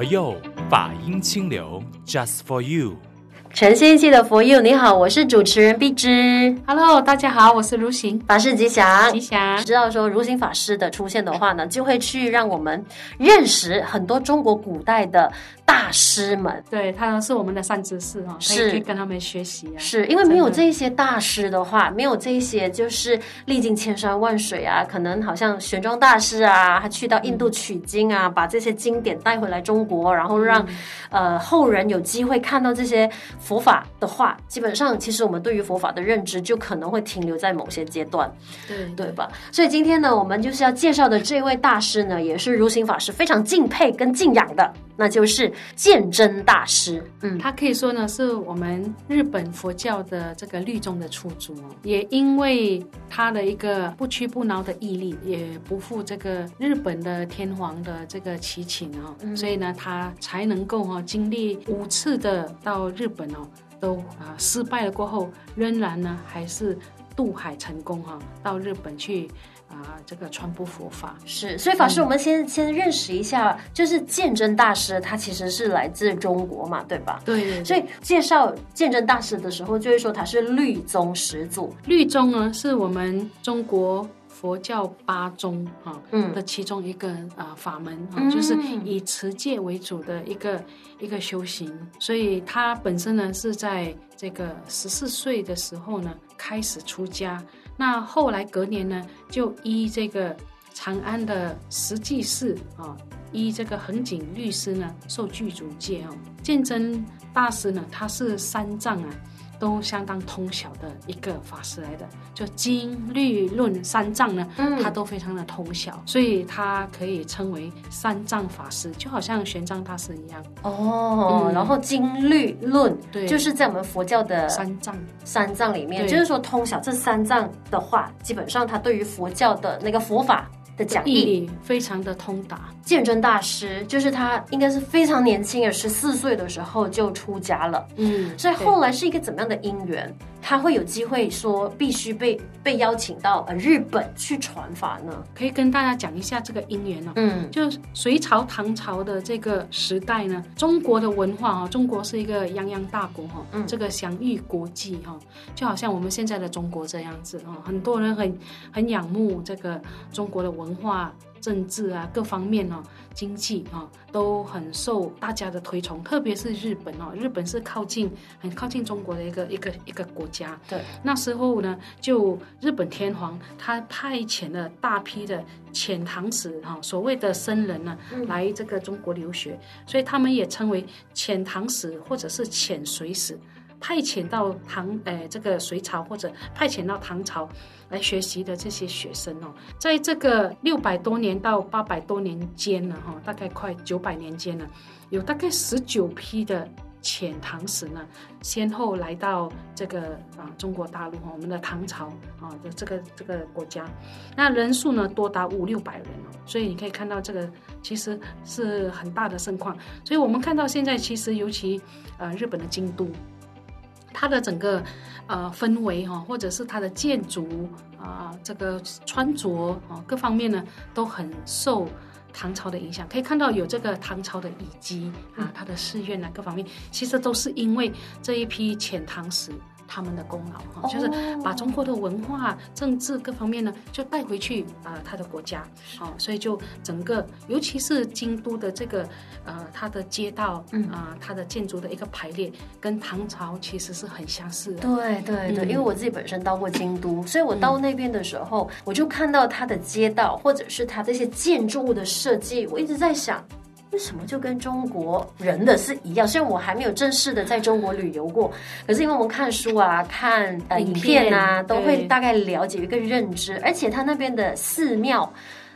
佛佑法音清流，Just for you。全新一期的 For You，你好，我是主持人碧芝。Hello，大家好，我是如行法师吉祥。吉祥，知道说如行法师的出现的话呢，就会去让我们认识很多中国古代的大师们。对，他是我们的善知识哈，是可以跟他们学习啊。是因为没有这些大师的话，没有这些就是历经千山万水啊，可能好像玄奘大师啊，他去到印度取经啊，嗯、把这些经典带回来中国，然后让、嗯、呃后人有机会看到这些。佛法的话，基本上其实我们对于佛法的认知就可能会停留在某些阶段，对对吧？所以今天呢，我们就是要介绍的这位大师呢，也是如行法师非常敬佩跟敬仰的，那就是鉴真大师。嗯，他可以说呢，是我们日本佛教的这个律宗的初祖，也因为他的一个不屈不挠的毅力，也不负这个日本的天皇的这个祈请啊，嗯、所以呢，他才能够哈经历五次的到日本哦，都啊失败了过后，仍然呢还是渡海成功哈，到日本去啊这个传播佛法。是，所以法师，我们先、嗯、先认识一下，就是鉴真大师，他其实是来自中国嘛，对吧？对，对，对。所以介绍鉴真大师的时候，就会说他是律宗始祖。律宗呢，是我们中国。佛教八宗啊，嗯的其中一个啊法门啊，嗯、就是以持戒为主的一个一个修行，所以他本身呢是在这个十四岁的时候呢开始出家，那后来隔年呢就依这个长安的实际寺啊，依这个恒景律师呢受具足戒哦，鉴真大师呢他是三藏啊。都相当通晓的一个法师来的，就经律论三藏呢，嗯、他都非常的通晓，所以他可以称为三藏法师，就好像玄奘大师一样。哦，嗯、然后经律论，对，就是在我们佛教的三藏三藏里面，就是说通晓这三藏的话，基本上他对于佛教的那个佛法。的讲义非常的通达，鉴真大师就是他，应该是非常年轻的，十四岁的时候就出家了。嗯，所以后来是一个怎么样的因缘？他会有机会说必须被被邀请到呃日本去传法呢？可以跟大家讲一下这个因缘呢？嗯，就隋朝、唐朝的这个时代呢，中国的文化啊，中国是一个泱泱大国哈，嗯，这个享誉国际哈，就好像我们现在的中国这样子啊，很多人很很仰慕这个中国的文化。政治啊，各方面哦，经济啊，都很受大家的推崇，特别是日本哦，日本是靠近很靠近中国的一个一个一个国家。对，那时候呢，就日本天皇他派遣了大批的遣唐使哈，所谓的僧人呢，来这个中国留学，嗯、所以他们也称为遣唐使或者是遣隋使。派遣到唐，诶、呃，这个隋朝或者派遣到唐朝来学习的这些学生哦，在这个六百多年到八百多年间呢，哈，大概快九百年间呢，有大概十九批的遣唐使呢，先后来到这个啊中国大陆哈，我们的唐朝啊的这个这个国家，那人数呢多达五六百人哦，所以你可以看到这个其实是很大的盛况，所以我们看到现在其实尤其呃日本的京都。它的整个，呃，氛围哈，或者是它的建筑啊，这个穿着啊，各方面呢，都很受唐朝的影响。可以看到有这个唐朝的遗迹啊，它的寺院啊，各方面其实都是因为这一批遣唐使。他们的功劳哈，就是把中国的文化、政治各方面呢，就带回去啊、呃，他的国家，哦，所以就整个，尤其是京都的这个，呃，它的街道，嗯啊，它的建筑的一个排列，跟唐朝其实是很相似的。对对对，嗯、因为我自己本身到过京都，所以我到那边的时候，嗯、我就看到它的街道，或者是它这些建筑物的设计，我一直在想。为什么就跟中国人的是一样？虽然我还没有正式的在中国旅游过，可是因为我们看书啊、看呃影片啊，都会大概了解一个认知。而且他那边的寺庙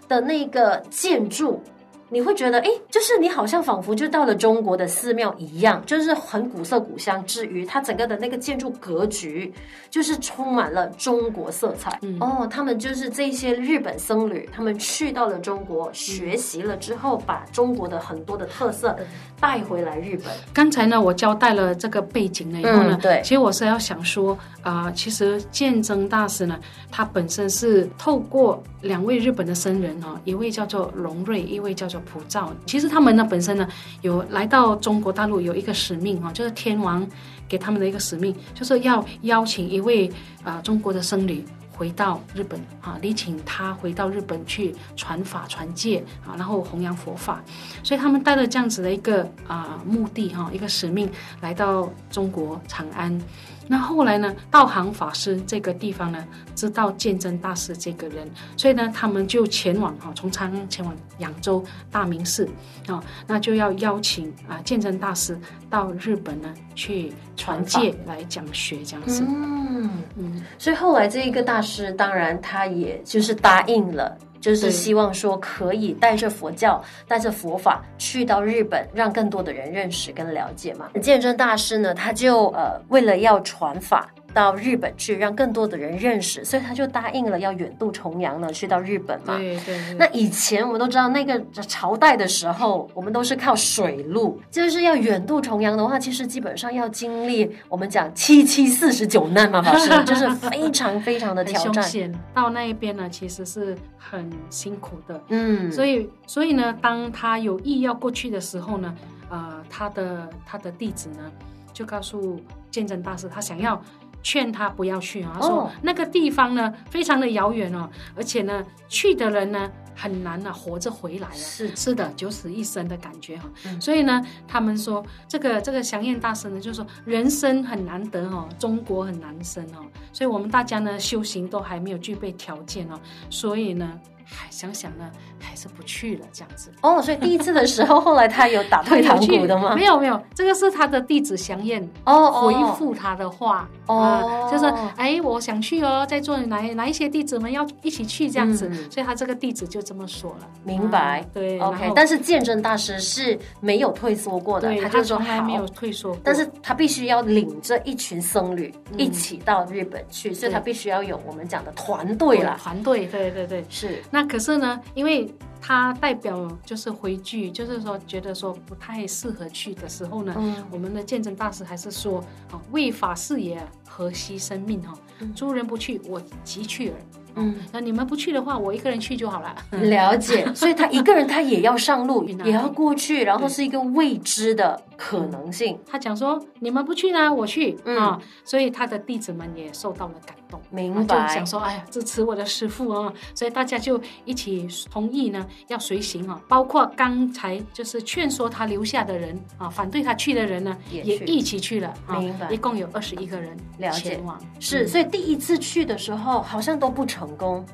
的那个建筑。你会觉得，哎，就是你好像仿佛就到了中国的寺庙一样，就是很古色古香之余，它整个的那个建筑格局就是充满了中国色彩。嗯、哦，他们就是这些日本僧侣，他们去到了中国学习了之后，把中国的很多的特色带回来日本。刚才呢，我交代了这个背景了以后呢，嗯、对，其实我是要想说，啊、呃，其实鉴真大师呢，他本身是透过两位日本的僧人哈，一位叫做龙瑞，一位叫做普照。其实他们呢本身呢有来到中国大陆有一个使命哈，就是天王给他们的一个使命，就是要邀请一位啊、中国的僧侣。回到日本啊，礼请他回到日本去传法传戒啊，然后弘扬佛法，所以他们带着这样子的一个啊目的哈，一个使命来到中国长安。那后来呢，道行法师这个地方呢，知道鉴真大师这个人，所以呢，他们就前往哈，从长安前往扬州大明寺啊，那就要邀请啊鉴真大师到日本呢去传戒来讲学这样子。嗯嗯，所以后来这一个大师，当然他也就是答应了。就是希望说可以带着佛教、带着佛法去到日本，让更多的人认识跟了解嘛。鉴真大师呢，他就呃为了要传法。到日本去，让更多的人认识，所以他就答应了要远渡重洋呢，去到日本嘛。对对，对。那以前我们都知道，那个朝代的时候，我们都是靠水路，就是要远渡重洋的话，其实基本上要经历我们讲七七四十九难嘛，法师，就是非常非常的挑战。险到那一边呢，其实是很辛苦的。嗯。所以，所以呢，当他有意要过去的时候呢，呃，他的他的弟子呢，就告诉鉴真大师，他想要。劝他不要去啊！他说那个地方呢，非常的遥远哦，而且呢，去的人呢很难啊，活着回来了。是是的，九死一生的感觉哈。所以呢，他们说这个这个祥燕大师呢，就是说人生很难得哦，中国很难生哦，所以我们大家呢修行都还没有具备条件哦，所以呢。还想想呢，还是不去了这样子哦。所以第一次的时候，后来他有打退堂鼓的吗？没有没有，这个是他的弟子香艳哦回复他的话哦，呃、就是哎，我想去哦，在座哪哪一些弟子们要一起去这样子，嗯、所以他这个弟子就这么说了。明白、嗯、对，OK。但是鉴真大师是没有退缩过的，他就说没有退缩，但是他必须要领着一群僧侣一起到日本去，嗯、所以他必须要有我们讲的团队了。团队，对对对，是。那可是呢，因为他代表就是回拒，就是说觉得说不太适合去的时候呢，嗯、我们的鉴真大师还是说啊，为法事也，何惜生命哈？诸人不去，我即去耳。嗯，那你们不去的话，我一个人去就好了。了解，所以他一个人他也要上路，也要过去，然后是一个未知的可能性。他讲说，你们不去呢，我去啊。所以他的弟子们也受到了感动，明白，就想说，哎呀，支持我的师傅啊。所以大家就一起同意呢，要随行啊。包括刚才就是劝说他留下的人啊，反对他去的人呢，也一起去了。明白，一共有二十一个人前往。是，所以第一次去的时候好像都不成。成功，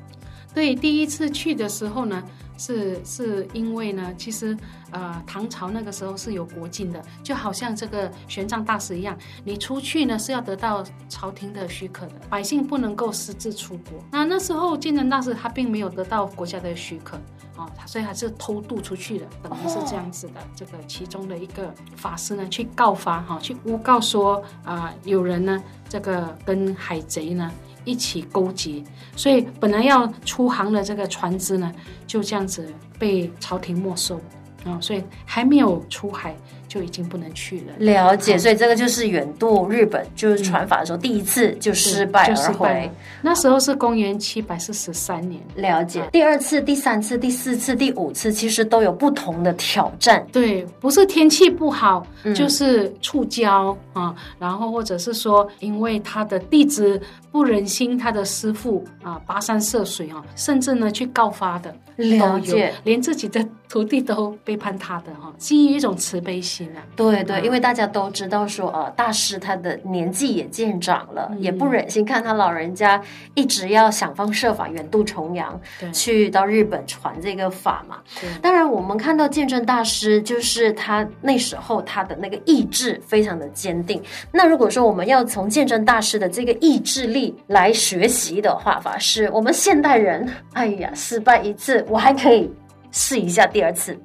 对，第一次去的时候呢，是是因为呢，其实呃，唐朝那个时候是有国禁的，就好像这个玄奘大师一样，你出去呢是要得到朝廷的许可的，百姓不能够私自出国。那那时候鉴真大师他并没有得到国家的许可啊，所以还是偷渡出去的，等于是这样子的。这个其中的一个法师呢，去告发哈，去诬告说啊、有人呢，这个跟海贼呢。一起勾结，所以本来要出航的这个船只呢，就这样子被朝廷没收啊，所以还没有出海。就已经不能去了。了解，所以这个就是远渡日本，就是传法的时候，第一次就失败而回。那时候是公元七百四十三年。了解，第二次、第三次、第四次、第五次，其实都有不同的挑战。对，不是天气不好，就是触礁啊，然后或者是说，因为他的弟子不忍心他的师傅啊跋山涉水啊，甚至呢去告发的。了解，连自己的徒弟都背叛他的哈，基于一种慈悲心。对对，因为大家都知道说，呃，大师他的年纪也渐长了，嗯、也不忍心看他老人家一直要想方设法远渡重洋，去到日本传这个法嘛。对当然，我们看到鉴真大师，就是他那时候他的那个意志非常的坚定。那如果说我们要从鉴真大师的这个意志力来学习的话，法师，我们现代人，哎呀，失败一次，我还可以试一下第二次，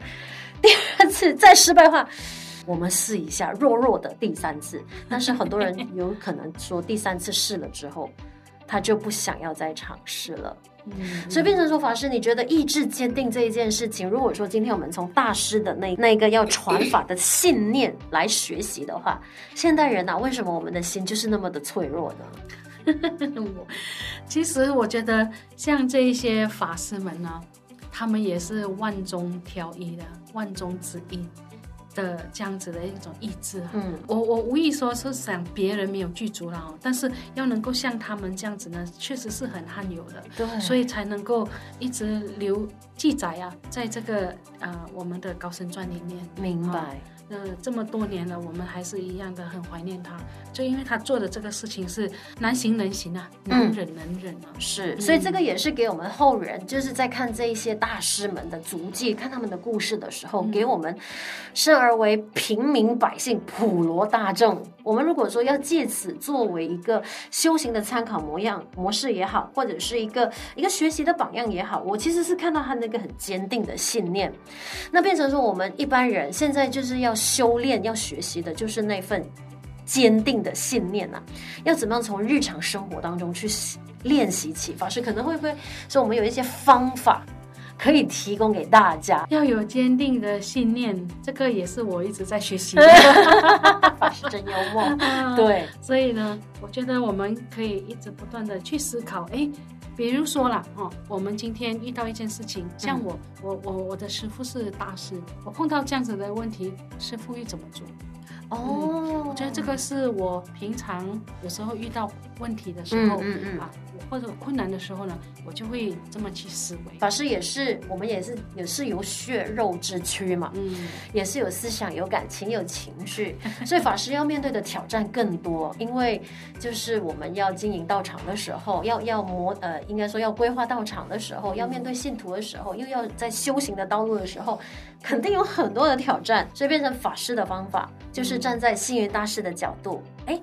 第二次再失败的话。我们试一下弱弱的第三次，但是很多人有可能说第三次试了之后，他就不想要再尝试了。嗯，所以变成说法师，你觉得意志坚定这一件事情，如果说今天我们从大师的那那个要传法的信念来学习的话，现代人呐、啊，为什么我们的心就是那么的脆弱呢？我其实我觉得像这一些法师们呢，他们也是万中挑一的，万中之一。的这样子的一种意志，嗯，我我无意说是想别人没有具足了，但是要能够像他们这样子呢，确实是很罕有的，对，所以才能够一直留记载啊，在这个呃我们的高僧传里面，明白。呃，这么多年了，我们还是一样的很怀念他，就因为他做的这个事情是难行能行啊，能忍能忍啊，是，嗯、所以这个也是给我们后人，就是在看这一些大师们的足迹，看他们的故事的时候，嗯、给我们生而而为平民百姓、普罗大众，我们如果说要借此作为一个修行的参考模样模式也好，或者是一个一个学习的榜样也好，我其实是看到他那个很坚定的信念，那变成说我们一般人现在就是要。修炼要学习的就是那份坚定的信念啊！要怎么样从日常生活当中去练习启发？是可能会不会说我们有一些方法可以提供给大家？要有坚定的信念，这个也是我一直在学习的。法师真幽默，对，所以呢，我觉得我们可以一直不断的去思考，哎。比如说啦，哦，我们今天遇到一件事情，像我，嗯、我，我，我的师傅是大师，我碰到这样子的问题，师傅会怎么做？哦、嗯，我觉得这个是我平常有时候遇到问题的时候，嗯嗯嗯啊，或者困难的时候呢，我就会这么去思维。法师也是，我们也是也是有血肉之躯嘛，嗯，也是有思想、有感情、有情绪，所以法师要面对的挑战更多，因为就是我们要经营道场的时候，要要模呃，应该说要规划道场的时候，要面对信徒的时候，又要在修行的道路的时候，肯定有很多的挑战，所以变成法师的方法就是。站在星云大师的角度，哎，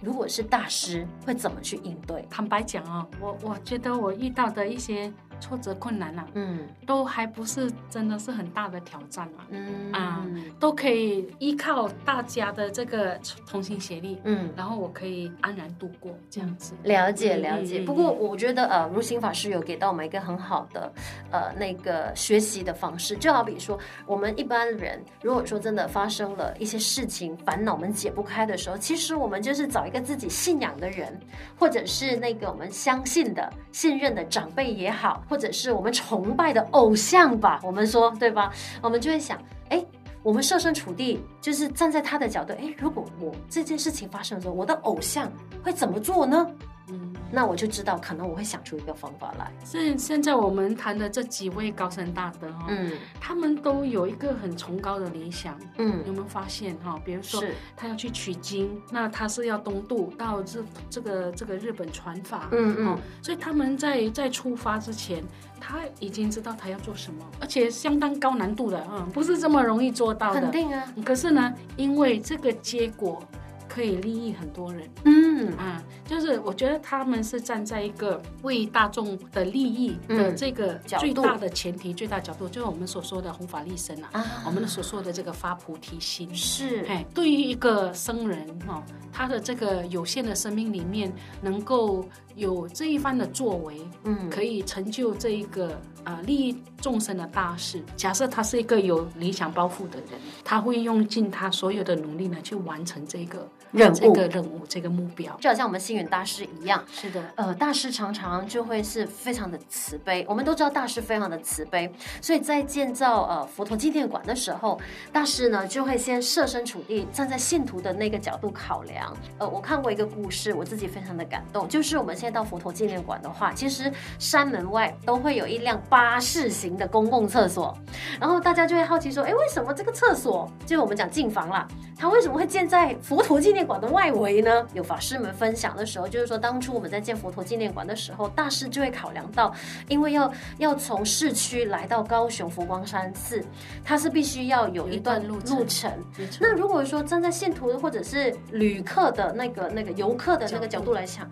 如果是大师，会怎么去应对？坦白讲啊，我我觉得我遇到的一些。挫折困难了，嗯，都还不是真的是很大的挑战嘛，嗯。啊，都可以依靠大家的这个同心协力，嗯，然后我可以安然度过这样子。了解了解，不过我觉得呃，如心法师有给到我们一个很好的呃那个学习的方式，就好比说我们一般人如果说真的发生了一些事情，烦恼我们解不开的时候，其实我们就是找一个自己信仰的人，或者是那个我们相信的、信任的长辈也好。或者是我们崇拜的偶像吧，我们说对吧？我们就会想，哎，我们设身处地，就是站在他的角度，哎，如果我这件事情发生的时候，我的偶像会怎么做呢？嗯，那我就知道，可能我会想出一个方法来。现现在我们谈的这几位高僧大德哈，嗯，他们都有一个很崇高的理想，嗯，有没有发现哈？比如说，他要去取经，那他是要东渡到这这个这个日本传法，嗯嗯，所以他们在在出发之前，他已经知道他要做什么，而且相当高难度的，嗯，不是这么容易做到的，肯定啊。可是呢，因为这个结果。可以利益很多人，嗯。啊，就是我觉得他们是站在一个为大众的利益的这个最大的前提、最大角度，就是我们所说的弘法利生啊，我们所说的这个发菩提心。是。哎，对于一个僧人哈，他的这个有限的生命里面，能够有这一番的作为，嗯，可以成就这一个啊利益众生的大事。假设他是一个有理想抱负的人，他会用尽他所有的努力呢，去完成这个。任务，这个任务，这个目标，就好像我们星云大师一样。是的，呃，大师常常就会是非常的慈悲。我们都知道大师非常的慈悲，所以在建造呃佛陀纪念馆的时候，大师呢就会先设身处地站在信徒的那个角度考量。呃，我看过一个故事，我自己非常的感动，就是我们现在到佛陀纪念馆的话，其实山门外都会有一辆巴士型的公共厕所，然后大家就会好奇说，哎，为什么这个厕所，就是我们讲净房啦，它为什么会建在佛陀纪念馆的外围呢？有法师们分享的时候，就是说当初我们在建佛陀纪念馆的时候，大师就会考量到，因为要要从市区来到高雄佛光山寺，它是必须要有一段路路程。那如果说站在信徒或者是旅客的那个那个游客的那个角度来想。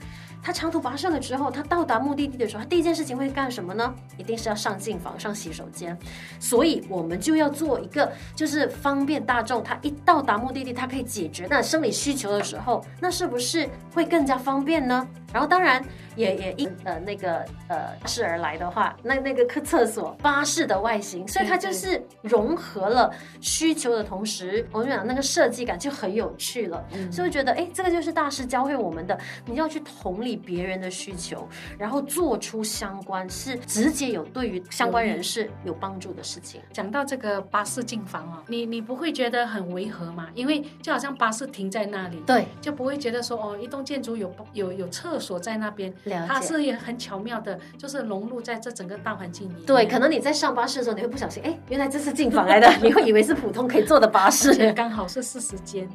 他长途跋涉了之后，他到达目的地的时候，他第一件事情会干什么呢？一定是要上净房、上洗手间。所以，我们就要做一个，就是方便大众，他一到达目的地，他可以解决那生理需求的时候，那是不是会更加方便呢？然后，当然。也也因呃那个呃事而来的话，那那个客厕所巴士的外形，所以它就是融合了需求的同时，我们讲那个设计感就很有趣了。嗯、所以我觉得，哎，这个就是大师教会我们的，你要去同理理别人的需求，然后做出相关是直接有对于相关人士有帮助的事情。讲到这个巴士进房啊，你你不会觉得很违和吗？因为就好像巴士停在那里，对，就不会觉得说哦，一栋建筑有有有厕所在那边，它是也很巧妙的，就是融入在这整个大环境里。对，可能你在上巴士的时候，你会不小心，哎，原来这是进房来的，你会以为是普通可以坐的巴士，刚好是四十间。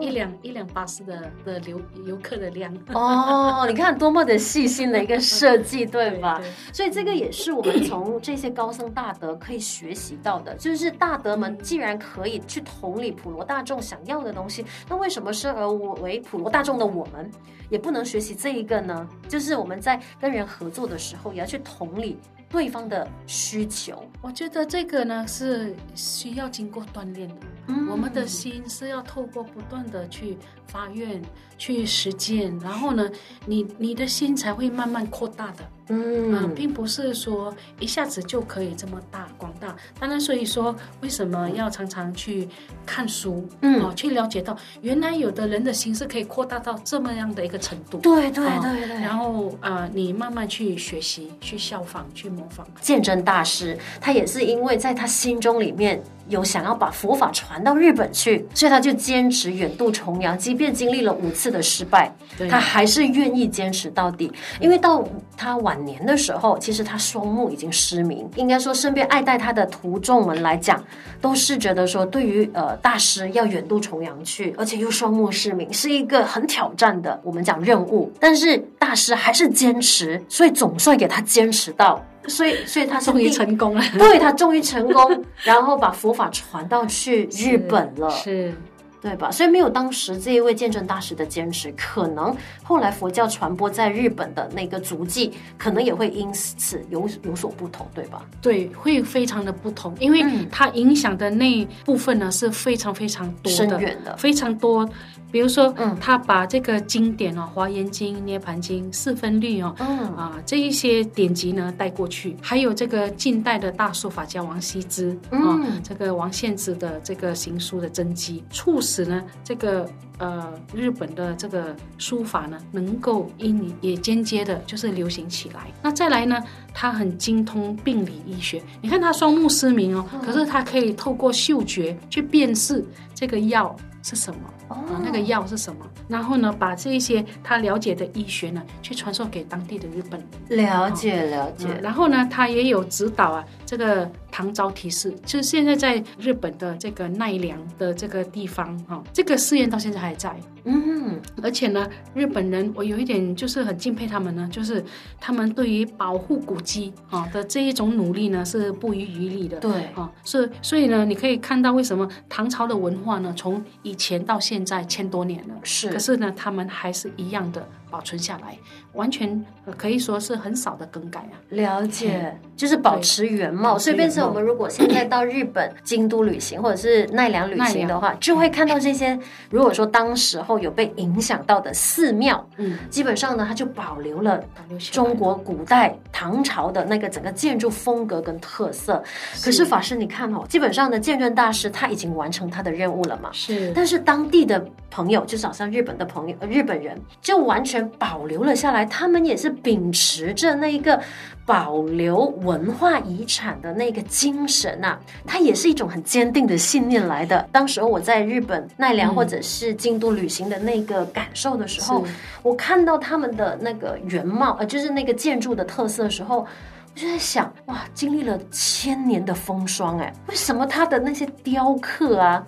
一辆一辆巴士的的游游客的量哦，你看多么的细心的一个设计，对吧？对对，所以这个也是我们从这些高僧大德可以学习到的，就是大德们既然可以去同理普罗大众想要的东西，那为什么生而为普罗大众的我们也不能学习这一个呢？就是我们在跟人合作的时候，也要去同理。对方的需求，我觉得这个呢是需要经过锻炼的。嗯，我们的心是要透过不断的去发愿、去实践，然后呢，你你的心才会慢慢扩大的。嗯、呃，并不是说一下子就可以这么大广大。当然，所以说为什么要常常去看书，嗯，哦，去了解到原来有的人的心是可以扩大到这么样的一个程度。对对对对。然后啊，你慢慢去学习、去效仿、去模仿。鉴真大师他也是因为在他心中里面有想要把佛法传到日本去，所以他就坚持远渡重洋，即便经历了五次的失败，他还是愿意坚持到底。因为到他晚年的时候，其实他双目已经失明。应该说，身边爱戴他的徒众们来讲，都是觉得说，对于呃大师要远渡重洋去，而且又双目失明，是一个很挑战的我们讲任务。但是大师还是坚持，所以总算给他坚持到，所以所以他终于成功了。对，他终于成功，然后把佛法传到去日本了。是。是对吧？所以没有当时这一位鉴证大师的坚持，可能后来佛教传播在日本的那个足迹，可能也会因此有有所不同，对吧？对，会非常的不同，因为它影响的那部分呢是非常非常多的，深远的，非常多。比如说，嗯，他把这个经典哦，《华严经》《涅盘经》《四分律》哦，嗯啊，这一些典籍呢带过去，还有这个近代的大书法家王羲之，嗯，这个王献之的这个行书的真迹，促使呢这个呃日本的这个书法呢能够因也间接的就是流行起来。那再来呢，他很精通病理医学，你看他双目失明哦，可是他可以透过嗅觉去辨识这个药是什么。哦，那个药是什么？然后呢，把这一些他了解的医学呢，去传授给当地的日本人。了解了解。然后呢，他也有指导啊，这个唐招提示，就是现在在日本的这个奈良的这个地方哈，这个寺院到现在还在。嗯，而且呢，日本人我有一点就是很敬佩他们呢，就是他们对于保护古迹啊的这一种努力呢是不遗余力的。对啊，所以所以呢，你可以看到为什么唐朝的文化呢，从以前到现在千多年了，是，可是呢，他们还是一样的。保存下来，完全可以说是很少的更改啊。了解，就是保持原貌。所以变成我们如果现在到日本京都旅行，或者是奈良旅行的话，就会看到这些。如果说当时候有被影响到的寺庙，嗯，基本上呢，它就保留了中国古代唐朝的那个整个建筑风格跟特色。可是法师，你看哦，基本上的鉴真大师他已经完成他的任务了嘛？是。但是当地的朋友，就是好像日本的朋友，日本人就完全。保留了下来，他们也是秉持着那一个保留文化遗产的那个精神呐、啊，它也是一种很坚定的信念来的。当时候我在日本奈良或者是京都旅行的那个感受的时候，嗯、我看到他们的那个原貌，呃，就是那个建筑的特色的时候，我就在想，哇，经历了千年的风霜，哎，为什么它的那些雕刻啊，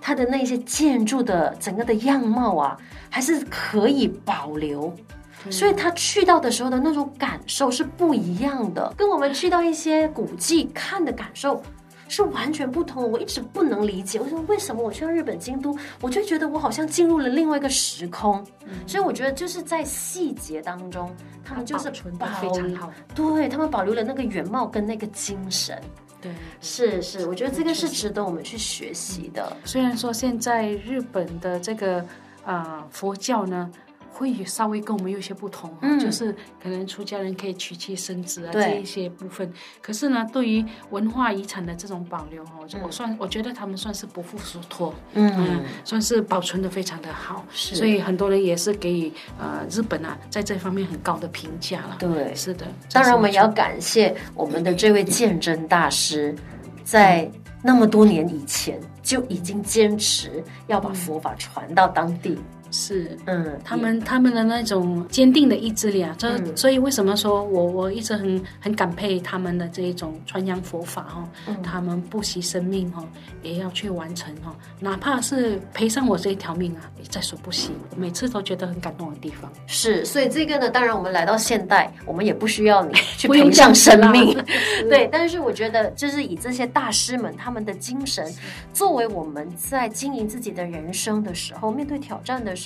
它的那些建筑的整个的样貌啊，还是可以保留，所以他去到的时候的那种感受是不一样的，跟我们去到一些古迹看的感受是完全不同的。我一直不能理解，我说为什么我去到日本京都，我就觉得我好像进入了另外一个时空。所以我觉得就是在细节当中，他们就是保非常好，对他们保留了那个原貌跟那个精神。对，是是，我觉得这个是值得我们去学习的。虽然说现在日本的这个。啊、呃，佛教呢，会稍微跟我们有些不同，嗯，就是可能出家人可以娶妻生子啊对这一些部分。可是呢，对于文化遗产的这种保留哦，嗯、我算我觉得他们算是不负所托，嗯，嗯，算是保存的非常的好。是，所以很多人也是给予呃日本啊在这方面很高的评价了。对，是的。当然，我们也要感谢我们的这位鉴真大师，在那么多年以前就已经坚持要把佛法传到当地。是，嗯，他们他们的那种坚定的意志力啊，这、嗯、所以为什么说我我一直很很感佩他们的这一种传扬佛法哈、哦嗯，他们不惜生命哈、哦，也要去完成哈、哦，哪怕是赔上我这一条命啊，也在所不惜。每次都觉得很感动的地方。是，所以这个呢，当然我们来到现代，我们也不需要你 去赔上生命，对。但是我觉得，就是以这些大师们他们的精神，作为我们在经营自己的人生的时候，面对挑战的时候，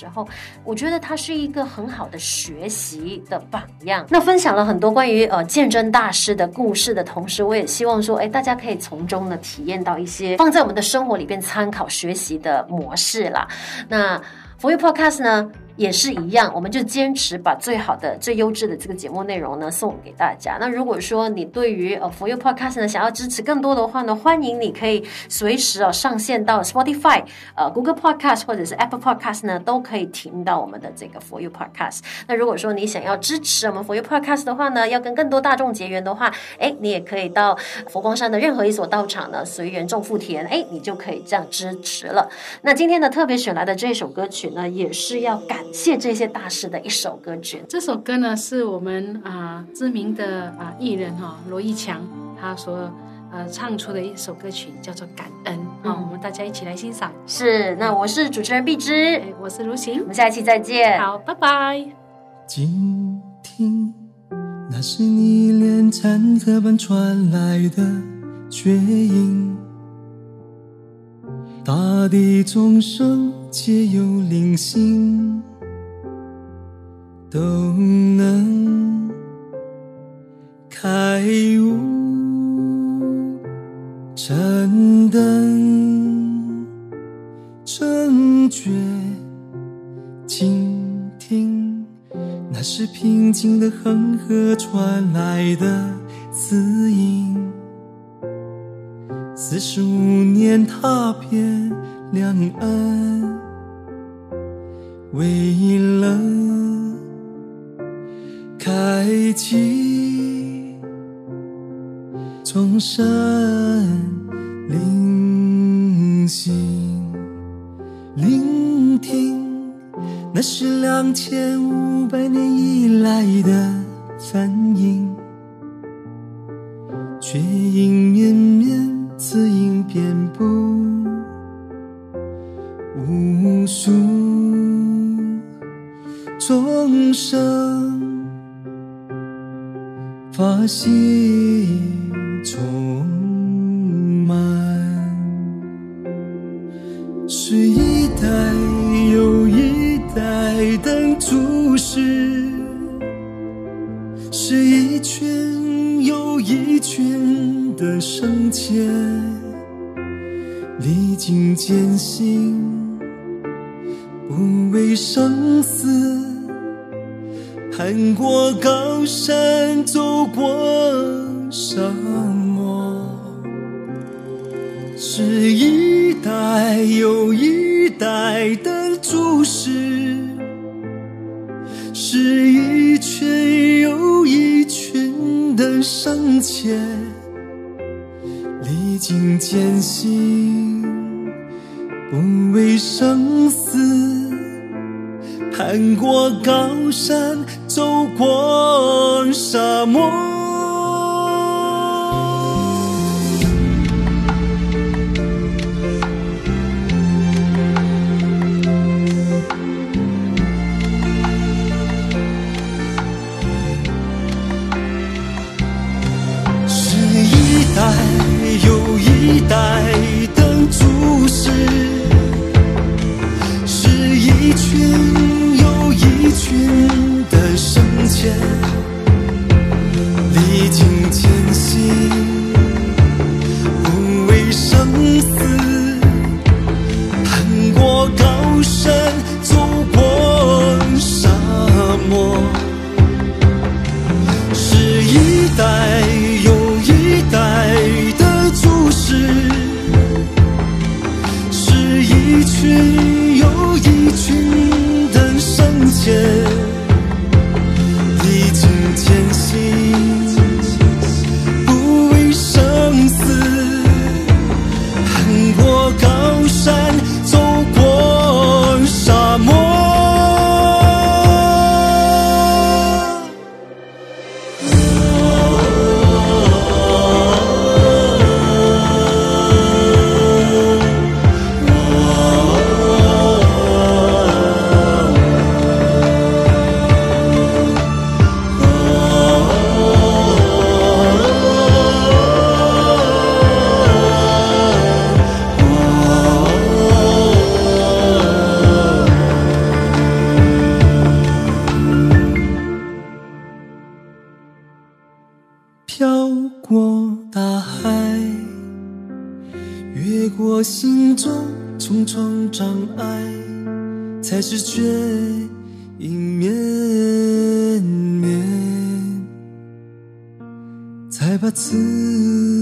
我觉得他是一个很好的学习的榜样。那分享了很多关于呃鉴真大师的故事的同时，我也希望说，哎，大家可以从中呢体验到一些放在我们的生活里边参考学习的模式啦。那福睿 Podcast 呢？也是一样，我们就坚持把最好的、最优质的这个节目内容呢送给大家。那如果说你对于呃 For You Podcast 呢想要支持更多的话呢，欢迎你可以随时哦上线到 Spotify、呃 Google Podcast 或者是 Apple Podcast 呢，都可以听到我们的这个 For You Podcast。那如果说你想要支持我们 For You Podcast 的话呢，要跟更多大众结缘的话，哎，你也可以到佛光山的任何一所道场呢随缘种福田，哎，你就可以这样支持了。那今天呢特别选来的这首歌曲呢，也是要感谢这些大师的一首歌曲。这首歌呢，是我们啊、呃、知名的啊、呃、艺人哈、哦、罗一强他所呃唱出的一首歌曲，叫做《感恩》啊、嗯，我们大家一起来欣赏。是，那我是主持人碧芝，我是如行，我们下一期再见。好，拜拜。静听，那是你连残荷般传来的绝音，大地众生。皆有灵性，都能开悟证灯正觉。倾听，那是平静的恒河传来的字音。四十五年踏遍两岸。为了开启众生灵性，聆听，那是两千五百年以来的梵一群又一圈的圣贤，历经艰辛，不畏生死。攀过高山，走过沙漠，是一代又一代的祖师，生前，历尽艰辛，不畏生死。攀过高山，走过沙漠，去。我心中重重障碍，才是绝影绵绵，才把自。